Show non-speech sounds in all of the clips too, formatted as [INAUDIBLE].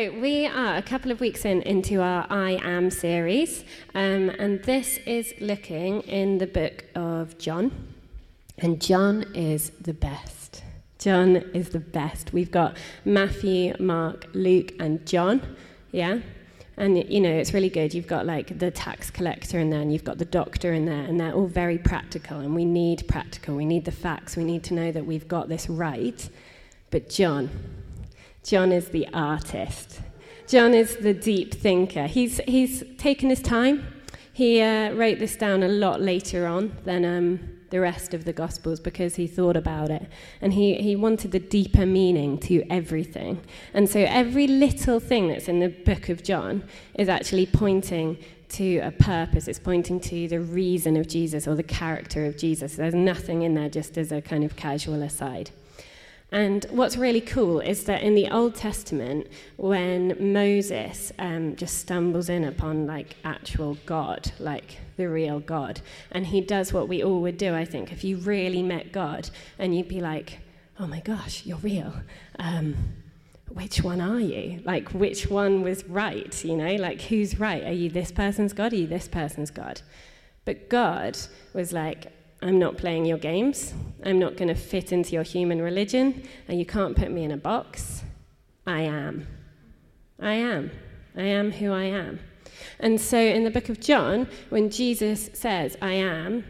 So we are a couple of weeks in into our I Am series, um, and this is looking in the book of John, and John is the best. John is the best. We've got Matthew, Mark, Luke, and John. Yeah, and you know it's really good. You've got like the tax collector in there, and you've got the doctor in there, and they're all very practical. And we need practical. We need the facts. We need to know that we've got this right. But John, John is the artist. John is the deep thinker. He's, he's taken his time. He uh, wrote this down a lot later on than um, the rest of the Gospels because he thought about it. And he, he wanted the deeper meaning to everything. And so every little thing that's in the book of John is actually pointing to a purpose. It's pointing to the reason of Jesus or the character of Jesus. There's nothing in there just as a kind of casual aside. And what's really cool is that in the Old Testament, when Moses um, just stumbles in upon like actual God, like the real God, and he does what we all would do, I think, if you really met God and you'd be like, oh my gosh, you're real. Um, which one are you? Like, which one was right? You know, like, who's right? Are you this person's God? Are you this person's God? But God was like, I'm not playing your games. I'm not going to fit into your human religion, and you can't put me in a box. I am. I am. I am who I am. And so in the book of John, when Jesus says, I am,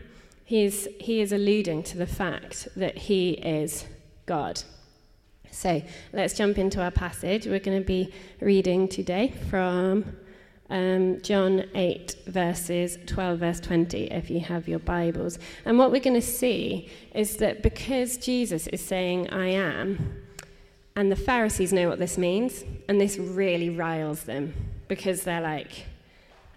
he is, he is alluding to the fact that he is God. So let's jump into our passage. We're going to be reading today from um, John 8, verses 12, verse 20, if you have your Bibles. And what we're going to see is that because Jesus is saying, I am, and the Pharisees know what this means, and this really riles them because they're like,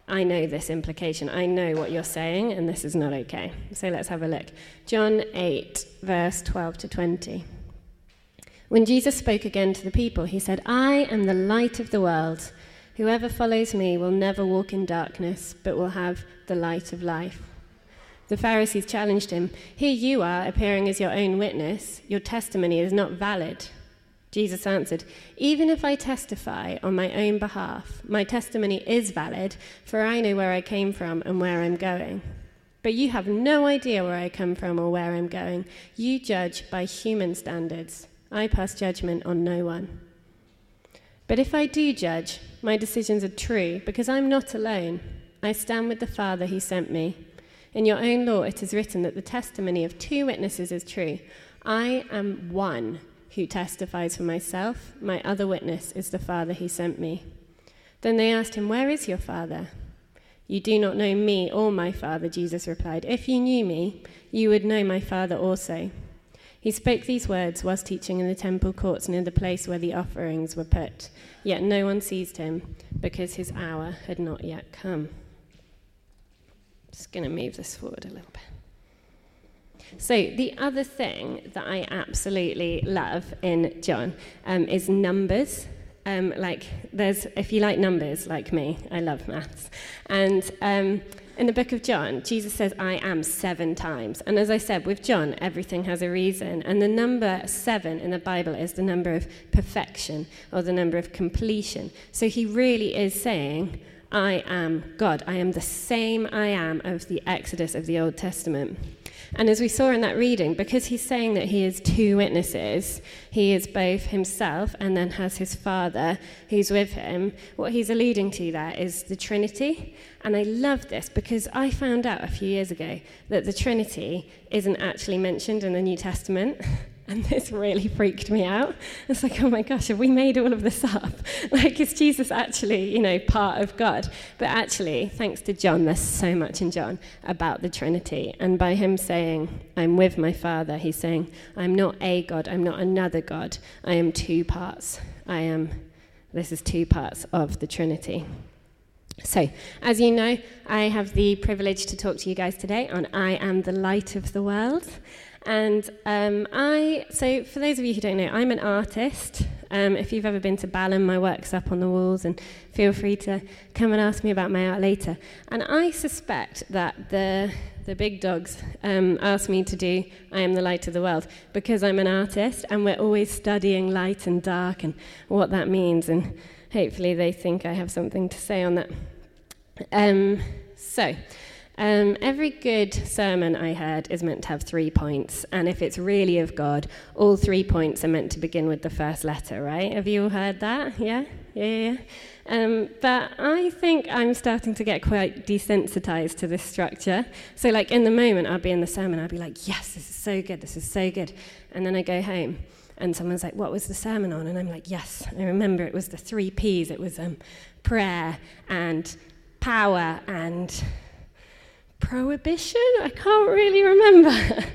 I know this implication. I know what you're saying, and this is not okay. So let's have a look. John 8, verse 12 to 20. When Jesus spoke again to the people, he said, I am the light of the world. Whoever follows me will never walk in darkness, but will have the light of life. The Pharisees challenged him Here you are, appearing as your own witness. Your testimony is not valid. Jesus answered, Even if I testify on my own behalf, my testimony is valid, for I know where I came from and where I'm going. But you have no idea where I come from or where I'm going. You judge by human standards. I pass judgment on no one. But if I do judge, my decisions are true because I'm not alone. I stand with the Father who sent me. In your own law, it is written that the testimony of two witnesses is true. I am one who testifies for myself. My other witness is the Father who sent me. Then they asked him, Where is your Father? You do not know me or my Father, Jesus replied. If you knew me, you would know my Father also. He spoke these words whilst teaching in the temple courts near the place where the offerings were put. Yet no one seized him because his hour had not yet come. Just going to move this forward a little bit. So, the other thing that I absolutely love in John um, is numbers. Um, like, there's, if you like numbers like me, I love maths. And um, in the book of John, Jesus says, I am seven times. And as I said, with John, everything has a reason. And the number seven in the Bible is the number of perfection or the number of completion. So he really is saying, I am God. I am the same I am of the Exodus of the Old Testament. And as we saw in that reading, because he's saying that he is two witnesses, he is both himself and then has his Father who's with him, what he's alluding to there is the Trinity. And I love this because I found out a few years ago that the Trinity isn't actually mentioned in the New Testament. [LAUGHS] And this really freaked me out. It's like, oh my gosh, have we made all of this up? [LAUGHS] Like, is Jesus actually, you know, part of God? But actually, thanks to John, there's so much in John about the Trinity. And by him saying, I'm with my Father, he's saying, I'm not a God, I'm not another God. I am two parts. I am, this is two parts of the Trinity. So, as you know, I have the privilege to talk to you guys today on I Am the Light of the World. And um, I, so for those of you who don't know, I'm an artist. Um, if you've ever been to Balham, my work's up on the walls, and feel free to come and ask me about my art later. And I suspect that the the big dogs um, ask me to do I am the light of the world because I'm an artist, and we're always studying light and dark and what that means, and hopefully they think I have something to say on that. Um, so. Um, every good sermon I heard is meant to have three points, and if it's really of God, all three points are meant to begin with the first letter, right? Have you all heard that? Yeah? Yeah, yeah. Um, but I think I'm starting to get quite desensitized to this structure. So, like, in the moment, I'll be in the sermon, I'll be like, yes, this is so good, this is so good. And then I go home, and someone's like, what was the sermon on? And I'm like, yes, I remember it was the three P's. It was um, prayer and power and prohibition? I can't really remember.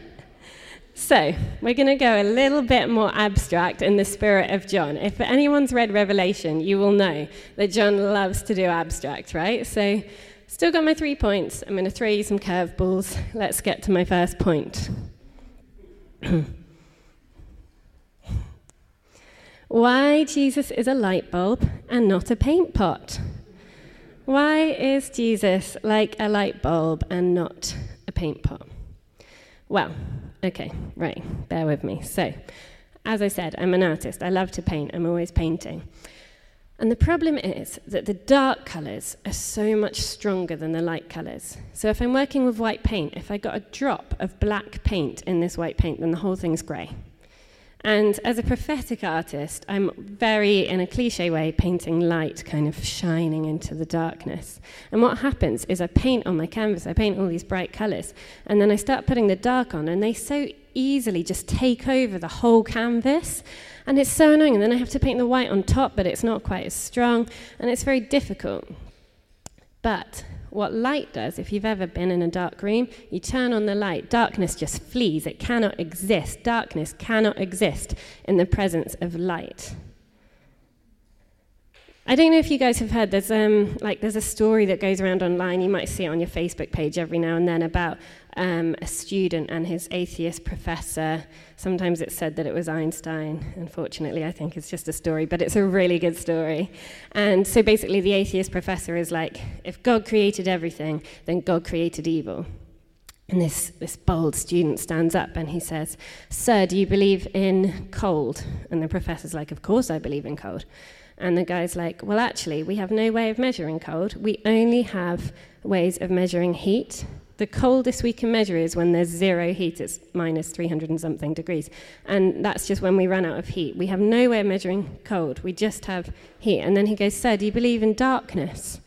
[LAUGHS] so, we're going to go a little bit more abstract in the spirit of John. If anyone's read Revelation, you will know that John loves to do abstract, right? So, still got my three points. I'm going to throw you some curveballs. Let's get to my first point. [CLEARS THROAT] Why Jesus is a light bulb and not a paint pot. Why is Jesus like a light bulb and not a paint pot? Well, okay, right, bear with me. So, as I said, I'm an artist. I love to paint, I'm always painting. And the problem is that the dark colours are so much stronger than the light colours. So if I'm working with white paint, if I got a drop of black paint in this white paint, then the whole thing's grey. And as a prophetic artist, I'm very, in a cliche way, painting light kind of shining into the darkness. And what happens is I paint on my canvas, I paint all these bright colours, and then I start putting the dark on, and they so easily just take over the whole canvas. And it's so annoying. And then I have to paint the white on top, but it's not quite as strong, and it's very difficult. But what light does, if you've ever been in a dark room, you turn on the light, darkness just flees. It cannot exist. Darkness cannot exist in the presence of light. I don't know if you guys have heard. There's um, like there's a story that goes around online. You might see it on your Facebook page every now and then about um, a student and his atheist professor. Sometimes it's said that it was Einstein. Unfortunately, I think it's just a story, but it's a really good story. And so basically, the atheist professor is like, if God created everything, then God created evil. And this, this bold student stands up and he says, Sir, do you believe in cold? And the professor's like, Of course I believe in cold. And the guy's like, Well, actually, we have no way of measuring cold. We only have ways of measuring heat. The coldest we can measure is when there's zero heat, it's minus 300 and something degrees. And that's just when we run out of heat. We have no way of measuring cold, we just have heat. And then he goes, Sir, do you believe in darkness?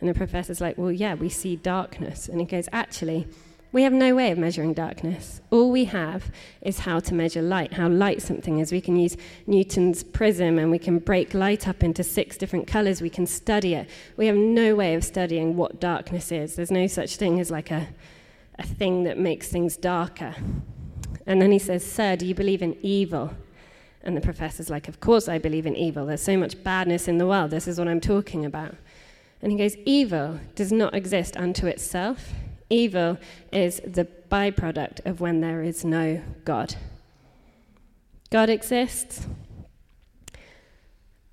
And the professor's like, Well, yeah, we see darkness. And he goes, Actually, we have no way of measuring darkness. All we have is how to measure light, how light something is. We can use Newton's prism and we can break light up into six different colors. We can study it. We have no way of studying what darkness is. There's no such thing as like a, a thing that makes things darker. And then he says, Sir, do you believe in evil? And the professor's like, Of course I believe in evil. There's so much badness in the world. This is what I'm talking about. And he goes, Evil does not exist unto itself. Evil is the byproduct of when there is no God. God exists,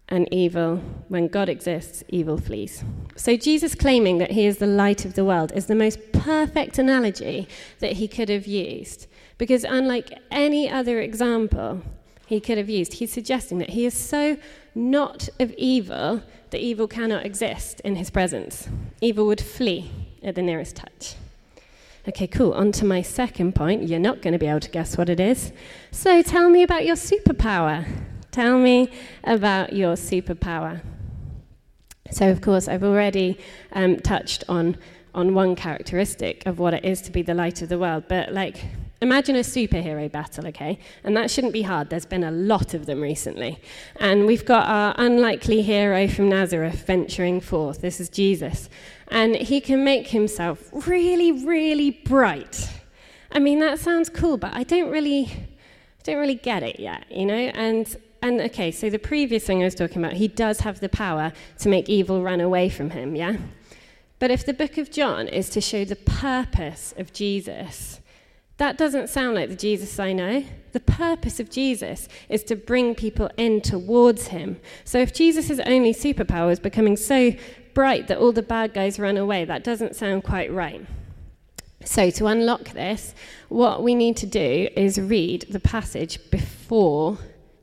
and evil, when God exists, evil flees. So, Jesus claiming that he is the light of the world is the most perfect analogy that he could have used. Because, unlike any other example he could have used, he's suggesting that he is so not of evil that evil cannot exist in his presence. Evil would flee at the nearest touch. Okay, cool. On to my second point. You're not going to be able to guess what it is. So tell me about your superpower. Tell me about your superpower. So, of course, I've already um, touched on, on one characteristic of what it is to be the light of the world. But, like, imagine a superhero battle, okay? And that shouldn't be hard. There's been a lot of them recently. And we've got our unlikely hero from Nazareth venturing forth. This is Jesus and he can make himself really, really bright. I mean, that sounds cool, but I don't really, don't really get it yet, you know? And, and okay, so the previous thing I was talking about, he does have the power to make evil run away from him, yeah? But if the book of John is to show the purpose of Jesus, that doesn't sound like the Jesus I know. The purpose of Jesus is to bring people in towards him. So if Jesus' only superpower is becoming so bright that all the bad guys run away, that doesn't sound quite right. So, to unlock this, what we need to do is read the passage before,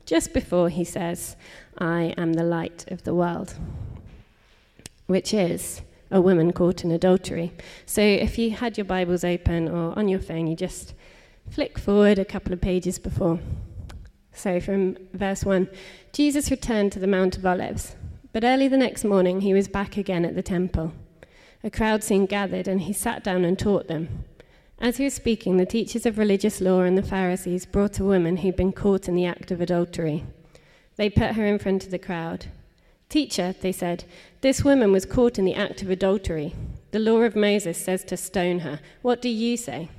just before he says, I am the light of the world, which is a woman caught in adultery. So, if you had your Bibles open or on your phone, you just flick forward a couple of pages before. So, from verse 1 Jesus returned to the Mount of Olives, but early the next morning he was back again at the temple. A crowd soon gathered, and he sat down and taught them. As he was speaking, the teachers of religious law and the Pharisees brought a woman who'd been caught in the act of adultery. They put her in front of the crowd. Teacher, they said, this woman was caught in the act of adultery. The law of Moses says to stone her. What do you say?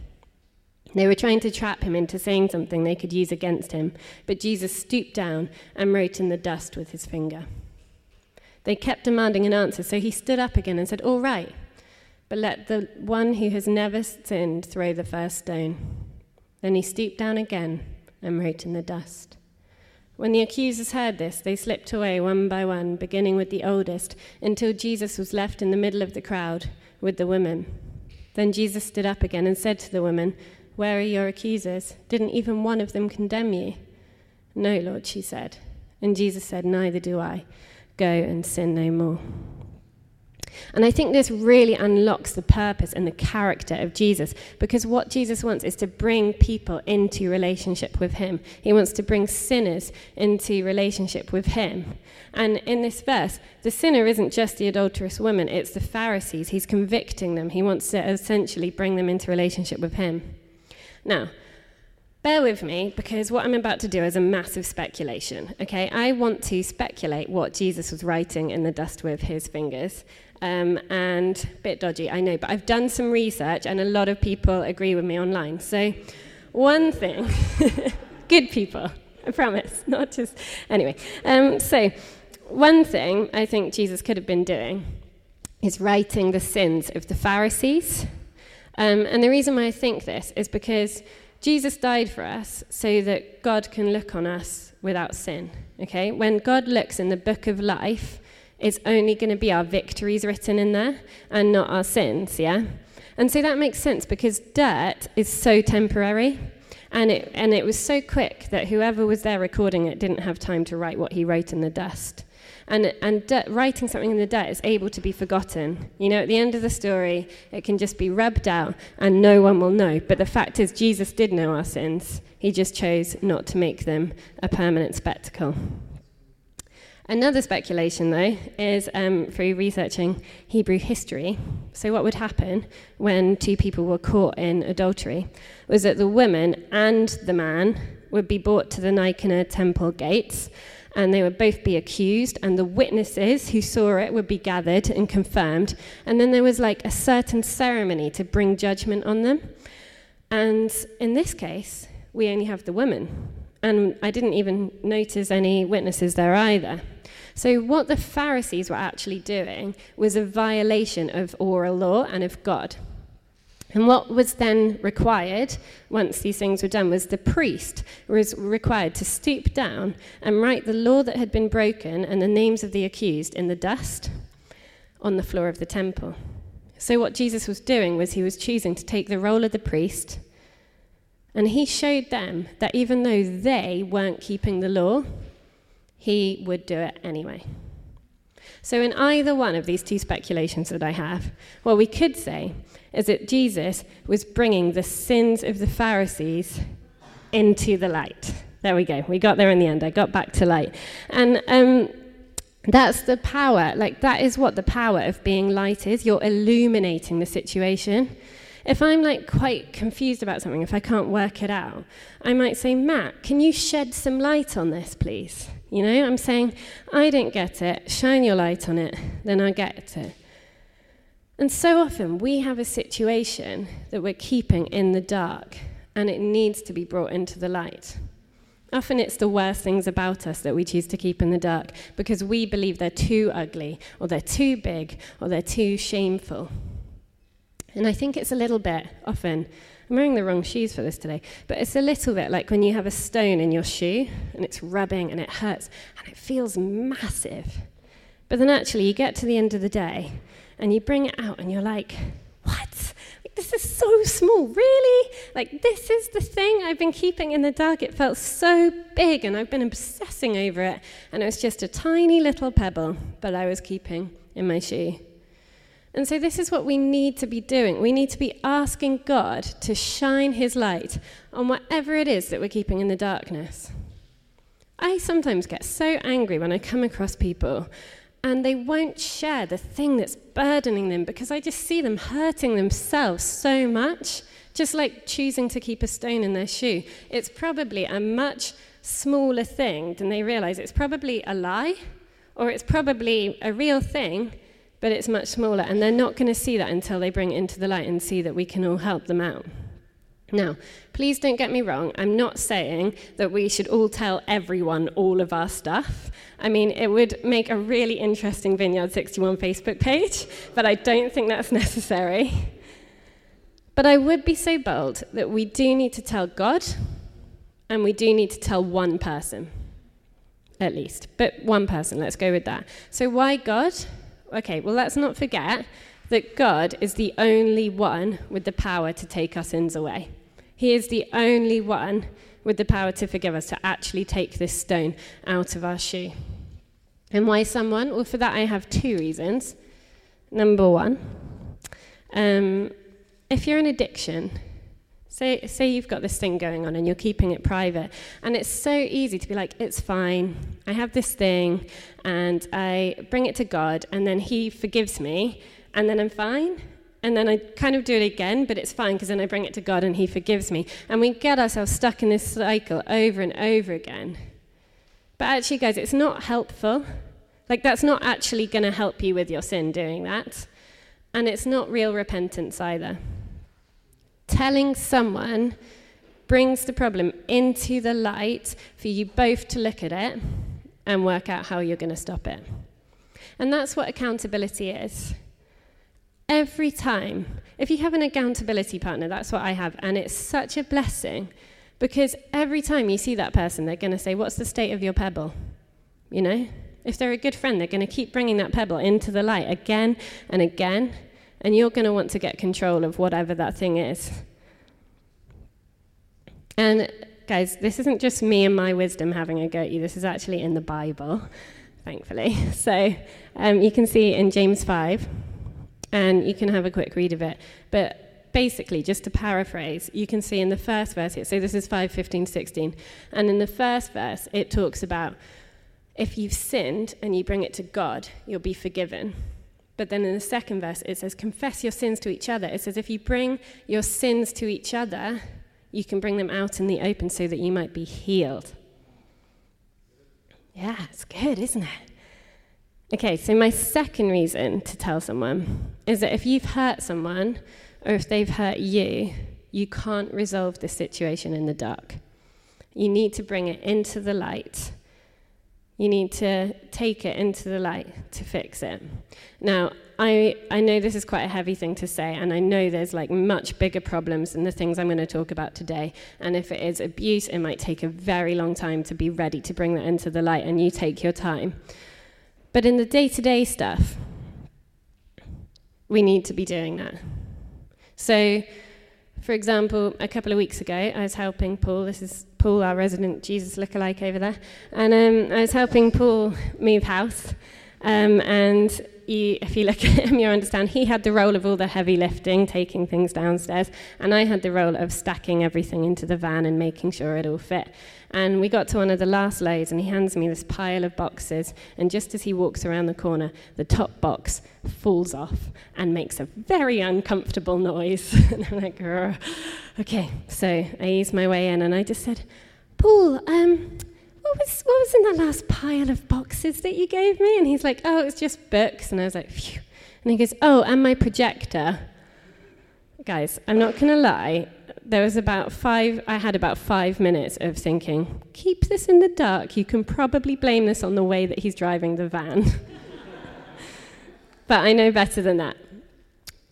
They were trying to trap him into saying something they could use against him, but Jesus stooped down and wrote in the dust with his finger. They kept demanding an answer, so he stood up again and said, All right, but let the one who has never sinned throw the first stone. Then he stooped down again and wrote in the dust. When the accusers heard this, they slipped away one by one, beginning with the oldest, until Jesus was left in the middle of the crowd with the women. Then Jesus stood up again and said to the women, Where are your accusers? Didn't even one of them condemn you? No, Lord, she said. And Jesus said, Neither do I. Go and sin no more. And I think this really unlocks the purpose and the character of Jesus because what Jesus wants is to bring people into relationship with Him. He wants to bring sinners into relationship with Him. And in this verse, the sinner isn't just the adulterous woman, it's the Pharisees. He's convicting them. He wants to essentially bring them into relationship with Him. Now, Bear with me because what I'm about to do is a massive speculation. Okay, I want to speculate what Jesus was writing in the dust with his fingers. Um, and a bit dodgy, I know, but I've done some research and a lot of people agree with me online. So, one thing, [LAUGHS] good people, I promise, [LAUGHS] not just. Anyway, um, so one thing I think Jesus could have been doing is writing the sins of the Pharisees. Um, and the reason why I think this is because Jesus died for us so that God can look on us without sin. Okay? When God looks in the book of life, it's only going to be our victories written in there and not our sins, yeah? And so that makes sense because dirt is so temporary. And it, and it was so quick that whoever was there recording it didn't have time to write what he wrote in the dust. And, and dirt, writing something in the dirt is able to be forgotten. You know, at the end of the story, it can just be rubbed out and no one will know. But the fact is, Jesus did know our sins. He just chose not to make them a permanent spectacle. Another speculation, though, is um, through researching Hebrew history. So, what would happen when two people were caught in adultery was that the woman and the man would be brought to the Nicanor temple gates, and they would both be accused, and the witnesses who saw it would be gathered and confirmed. And then there was like a certain ceremony to bring judgment on them. And in this case, we only have the woman. And I didn't even notice any witnesses there either. So, what the Pharisees were actually doing was a violation of oral law and of God. And what was then required, once these things were done, was the priest was required to stoop down and write the law that had been broken and the names of the accused in the dust on the floor of the temple. So, what Jesus was doing was he was choosing to take the role of the priest, and he showed them that even though they weren't keeping the law, he would do it anyway. So, in either one of these two speculations that I have, what we could say is that Jesus was bringing the sins of the Pharisees into the light. There we go. We got there in the end. I got back to light. And um, that's the power. Like, that is what the power of being light is. You're illuminating the situation. If I'm like quite confused about something, if I can't work it out, I might say, Matt, can you shed some light on this, please? You know, I'm saying, I didn't get it, shine your light on it, then I get it. And so often we have a situation that we're keeping in the dark and it needs to be brought into the light. Often it's the worst things about us that we choose to keep in the dark because we believe they're too ugly, or they're too big, or they're too shameful. And I think it's a little bit often. I'm wearing the wrong shoes for this today, but it's a little bit like when you have a stone in your shoe and it's rubbing and it hurts and it feels massive. But then actually, you get to the end of the day and you bring it out and you're like, what? this is so small, really? Like, this is the thing I've been keeping in the dark. It felt so big, and I've been obsessing over it. And it was just a tiny little pebble that I was keeping in my shoe. And so, this is what we need to be doing. We need to be asking God to shine His light on whatever it is that we're keeping in the darkness. I sometimes get so angry when I come across people and they won't share the thing that's burdening them because I just see them hurting themselves so much, just like choosing to keep a stone in their shoe. It's probably a much smaller thing than they realize. It's probably a lie, or it's probably a real thing, but it's much smaller, and they're not going to see that until they bring it into the light and see that we can all help them out. Now, please don't get me wrong. I'm not saying that we should all tell everyone all of our stuff. I mean, it would make a really interesting Vineyard 61 Facebook page, but I don't think that's [LAUGHS] necessary. But I would be so bold that we do need to tell God, and we do need to tell one person, at least. But one person, let's go with that. So, why God? Okay, well, let's not forget that God is the only one with the power to take our sins away. He is the only one with the power to forgive us, to actually take this stone out of our shoe. And why someone? Well, for that, I have two reasons. Number one, um, if you're in addiction, say, say you've got this thing going on and you're keeping it private, and it's so easy to be like, it's fine, I have this thing, and I bring it to God, and then He forgives me, and then I'm fine and then I kind of do it again, but it's fine because then I bring it to God and He forgives me. And we get ourselves stuck in this cycle over and over again. But actually, guys, it's not helpful. Like, that's not actually going to help you with your sin doing that. And it's not real repentance either. Telling someone brings the problem into the light for you both to look at it and work out how you're going to stop it. And that's what accountability is. Every time. If you have an accountability partner, that's what I have. And it's such a blessing because every time you see that person, they're going to say, What's the state of your pebble? You know? If they're a good friend, they're going to keep bringing that pebble into the light again and again. And you're going to want to get control of whatever that thing is. And guys, this isn't just me and my wisdom having a go at you, this is actually in the Bible, thankfully. [LAUGHS] So um, you can see in James 5 and you can have a quick read of it. But basically, just to paraphrase, you can see in the first verse so this is 5, 15, 16, and in the first verse, it talks about if you've sinned and you bring it to God, you'll be forgiven. But then in the second verse, it says, confess your sins to each other. It says, if you bring your sins to each other, you can bring them out in the open so that you might be healed. Yeah, it's good, isn't it? Okay, so my second reason to tell someone is that if you've hurt someone or if they've hurt you, you can't resolve the situation in the dark. You need to bring it into the light. You need to take it into the light to fix it. Now, I, I know this is quite a heavy thing to say, and I know there's like much bigger problems than the things I'm going to talk about today. And if it is abuse, it might take a very long time to be ready to bring that into the light, and you take your time. But in the day to day stuff, we need to be doing that. So, for example, a couple of weeks ago, I was helping Paul. This is Paul, our resident Jesus lookalike over there. And um, I was helping Paul move house. Um, and you, if you look [LAUGHS] at him, you understand he had the role of all the heavy lifting, taking things downstairs, and I had the role of stacking everything into the van and making sure it all fit. And we got to one of the last loads, and he hands me this pile of boxes. And just as he walks around the corner, the top box falls off and makes a very uncomfortable noise. [LAUGHS] and I'm like, Grr. okay. So I eased my way in, and I just said, Paul, um, what was, what was in that last pile of boxes that you gave me? And he's like, oh, it's just books. And I was like, phew. And he goes, oh, and my projector. Guys, I'm not going to lie. there was about five, I had about five minutes of thinking, keep this in the dark. You can probably blame this on the way that he's driving the van. [LAUGHS] but I know better than that.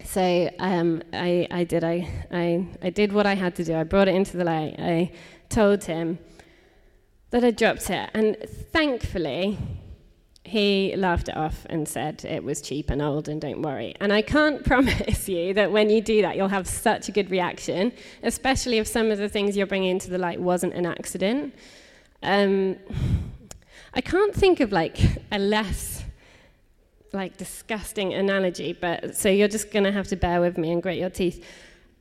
So um, I, I, did. I, I, I did what I had to do. I brought it into the light. I told him that I dropped it. And thankfully, he laughed it off and said it was cheap and old and don't worry. And I can't [LAUGHS] promise you that when you do that, you'll have such a good reaction, especially if some of the things you're bringing into the light wasn't an accident. Um, I can't think of like a less like disgusting analogy, but so you're just going to have to bear with me and grit your teeth.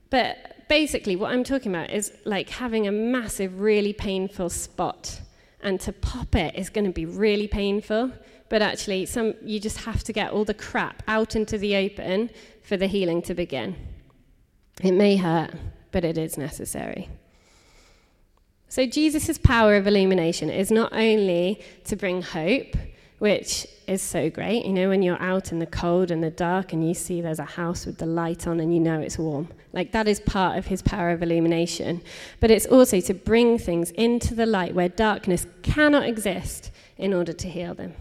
But basically, what I'm talking about is like having a massive, really painful spot, and to pop it is going to be really painful. But actually, some you just have to get all the crap out into the open for the healing to begin. It may hurt, but it is necessary. So, Jesus' power of illumination is not only to bring hope, which is so great. You know, when you're out in the cold and the dark and you see there's a house with the light on and you know it's warm. Like that is part of his power of illumination. But it's also to bring things into the light where darkness cannot exist in order to heal them.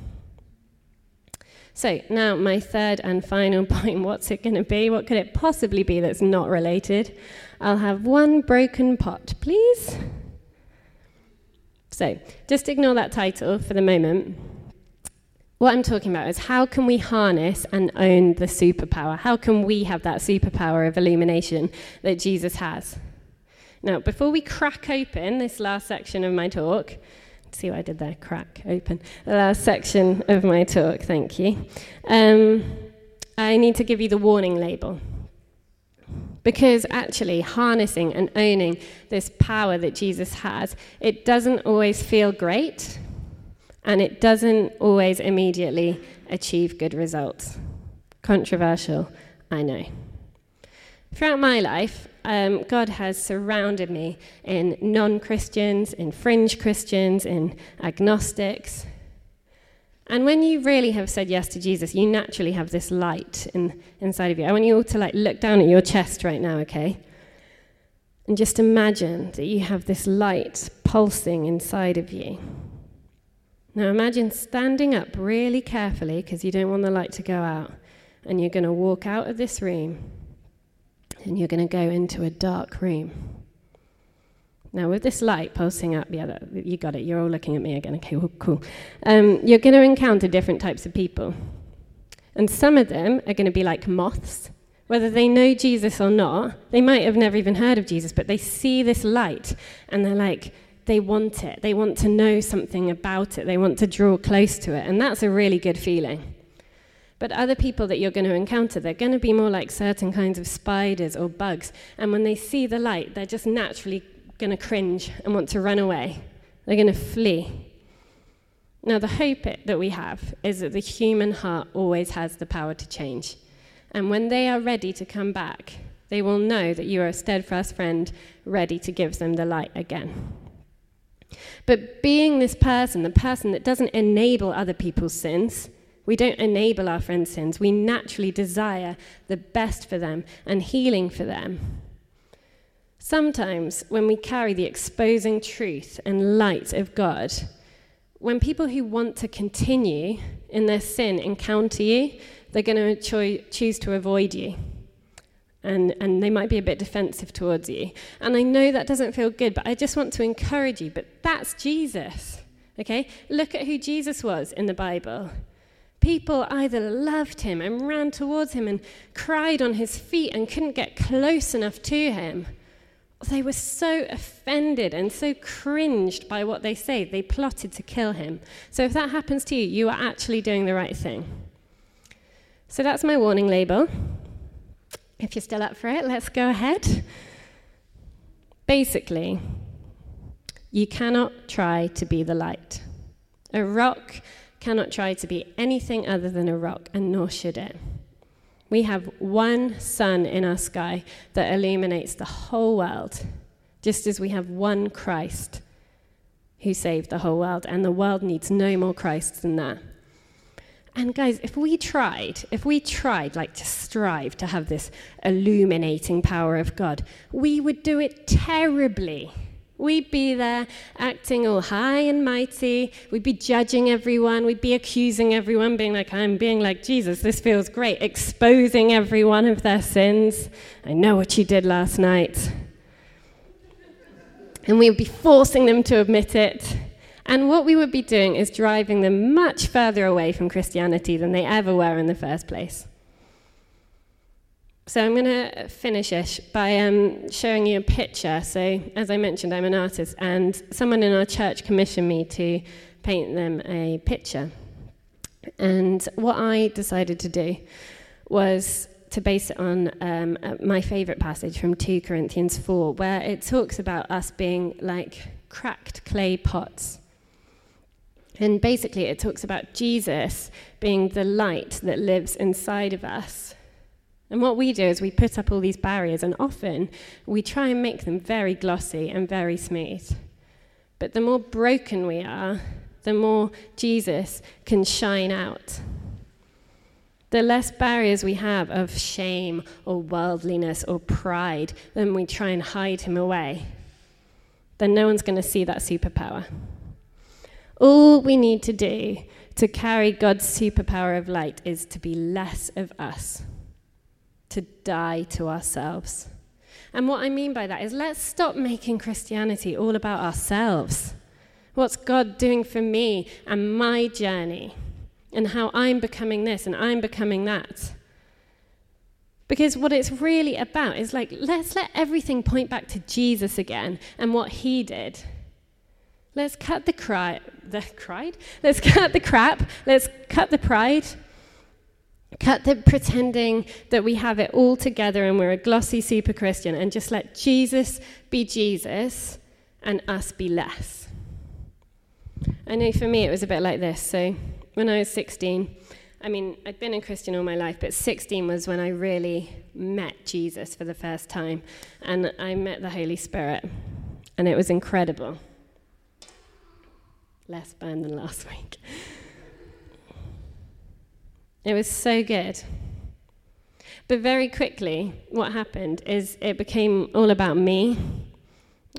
So, now my third and final [LAUGHS] point what's it going to be? What could it possibly be that's not related? I'll have one broken pot, please. So, just ignore that title for the moment. What I'm talking about is how can we harness and own the superpower? How can we have that superpower of illumination that Jesus has? Now, before we crack open this last section of my talk, see what I did there? Crack open. The last section of my talk, thank you. Um, I need to give you the warning label. Because actually, harnessing and owning this power that Jesus has, it doesn't always feel great and it doesn't always immediately achieve good results. Controversial, I know. Throughout my life, um, God has surrounded me in non Christians, in fringe Christians, in agnostics. And when you really have said yes to Jesus, you naturally have this light in, inside of you. I want you all to like look down at your chest right now, okay? And just imagine that you have this light pulsing inside of you. Now imagine standing up really carefully because you don't want the light to go out. And you're going to walk out of this room and you're going to go into a dark room. Now, with this light pulsing up, yeah, that, you got it. You're all looking at me again. Okay, well, cool. Um, you're going to encounter different types of people. And some of them are going to be like moths. Whether they know Jesus or not, they might have never even heard of Jesus, but they see this light and they're like, they want it. They want to know something about it. They want to draw close to it. And that's a really good feeling. But other people that you're going to encounter, they're going to be more like certain kinds of spiders or bugs. And when they see the light, they're just naturally going to cringe and want to run away. They're going to flee. Now, the hope that we have is that the human heart always has the power to change. And when they are ready to come back, they will know that you are a steadfast friend ready to give them the light again. But being this person, the person that doesn't enable other people's sins, we don't enable our friends' sins. We naturally desire the best for them and healing for them. Sometimes, when we carry the exposing truth and light of God, when people who want to continue in their sin encounter you, they're going to cho- choose to avoid you and, and they might be a bit defensive towards you. And I know that doesn't feel good, but I just want to encourage you. But that's Jesus, okay? Look at who Jesus was in the Bible. People either loved him and ran towards him and cried on his feet and couldn't get close enough to him. They were so offended and so cringed by what they say, they plotted to kill him. So if that happens to you, you are actually doing the right thing. So that's my warning label. If you're still up for it, let's go ahead. Basically, you cannot try to be the light. A rock cannot try to be anything other than a rock, and nor should it. We have one sun in our sky that illuminates the whole world, just as we have one Christ who saved the whole world, and the world needs no more Christ than that. And guys, if we tried, if we tried like to strive to have this illuminating power of God, we would do it terribly. We'd be there acting all high and mighty. We'd be judging everyone. We'd be accusing everyone, being like, I'm being like Jesus, this feels great, exposing everyone of their sins. I know what you did last night. And we would be forcing them to admit it. And what we would be doing is driving them much further away from Christianity than they ever were in the first place. So I'm going to finish ish by um, showing you a picture. So, as I mentioned, I'm an artist, and someone in our church commissioned me to paint them a picture. And what I decided to do was to base it on um, uh, my favourite passage from 2 Corinthians 4, where it talks about us being like cracked clay pots. And basically, it talks about Jesus being the light that lives inside of us and what we do is we put up all these barriers, and often we try and make them very glossy and very smooth. But the more broken we are, the more Jesus can shine out. The less barriers we have of shame or worldliness or pride, then we try and hide him away. Then no one's going to see that superpower. All we need to do to carry God's superpower of light is to be less of us to die to ourselves. And what I mean by that is let's stop making Christianity all about ourselves. What's God doing for me and my journey, and how I'm becoming this and I'm becoming that. Because what it's really about is like, let's let everything point back to Jesus again and what he did. Let's cut the cry, the cried? Let's cut the crap. Let's cut the pride. Cut the pretending that we have it all together and we're a glossy super Christian and just let Jesus be Jesus and us be less. I know for me it was a bit like this. So when I was 16, I mean, I'd been a Christian all my life, but 16 was when I really met Jesus for the first time. And I met the Holy Spirit, and it was incredible. Less burn than last [LAUGHS] week. It was so good. But very quickly, what happened is it became all about me,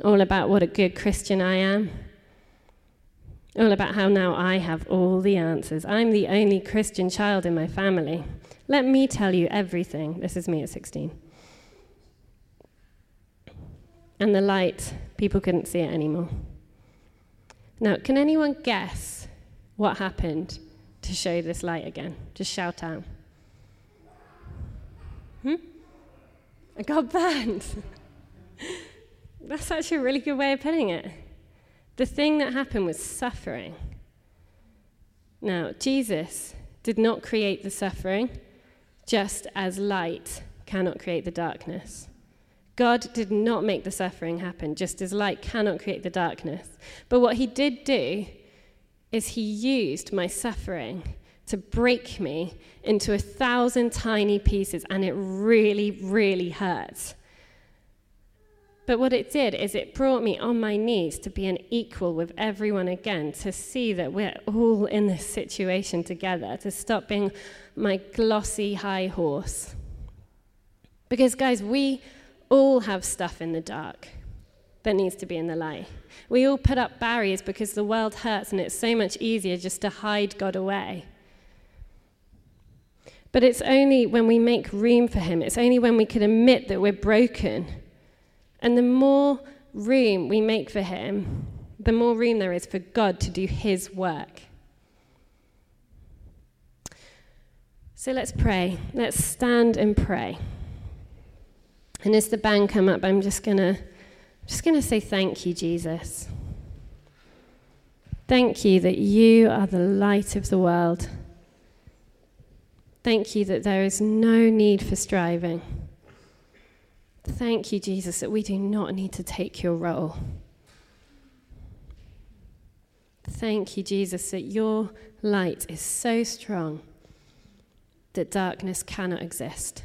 all about what a good Christian I am, all about how now I have all the answers. I'm the only Christian child in my family. Let me tell you everything. This is me at 16. And the light, people couldn't see it anymore. Now, can anyone guess what happened to show this light again. Just shout out. Hmm? I got burned. [LAUGHS] That's actually a really good way of putting it. The thing that happened was suffering. Now, Jesus did not create the suffering, just as light cannot create the darkness. God did not make the suffering happen, just as light cannot create the darkness. But what he did do is he used my suffering to break me into a thousand tiny pieces, and it really, really hurts. But what it did is it brought me on my knees to be an equal with everyone again, to see that we're all in this situation together, to stop being my glossy high horse. Because, guys, we all have stuff in the dark that needs to be in the light. We all put up barriers because the world hurts and it's so much easier just to hide God away. But it's only when we make room for Him, it's only when we can admit that we're broken. And the more room we make for Him, the more room there is for God to do His work. So let's pray. Let's stand and pray. And as the band come up, I'm just to just to say thank you, Jesus. Thank you that you are the light of the world. Thank you that there is no need for striving. Thank you, Jesus, that we do not need to take your role. Thank you, Jesus, that your light is so strong that darkness cannot exist.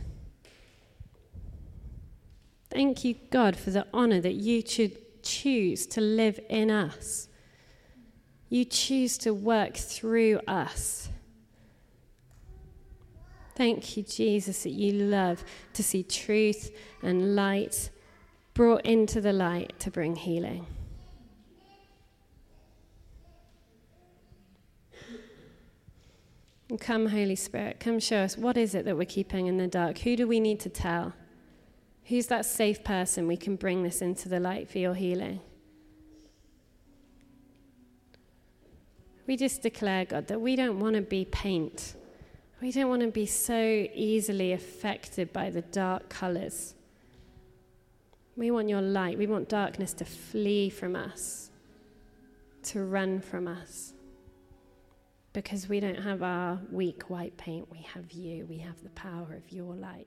Thank you, God, for the honor that you should choose to live in us. You choose to work through us. Thank you, Jesus, that you love to see truth and light brought into the light to bring healing. And come, Holy Spirit, come show us what is it that we're keeping in the dark? Who do we need to tell? Who's that safe person we can bring this into the light for your healing? We just declare, God, that we don't want to be paint. We don't want to be so easily affected by the dark colors. We want your light. We want darkness to flee from us, to run from us. Because we don't have our weak white paint, we have you. We have the power of your light.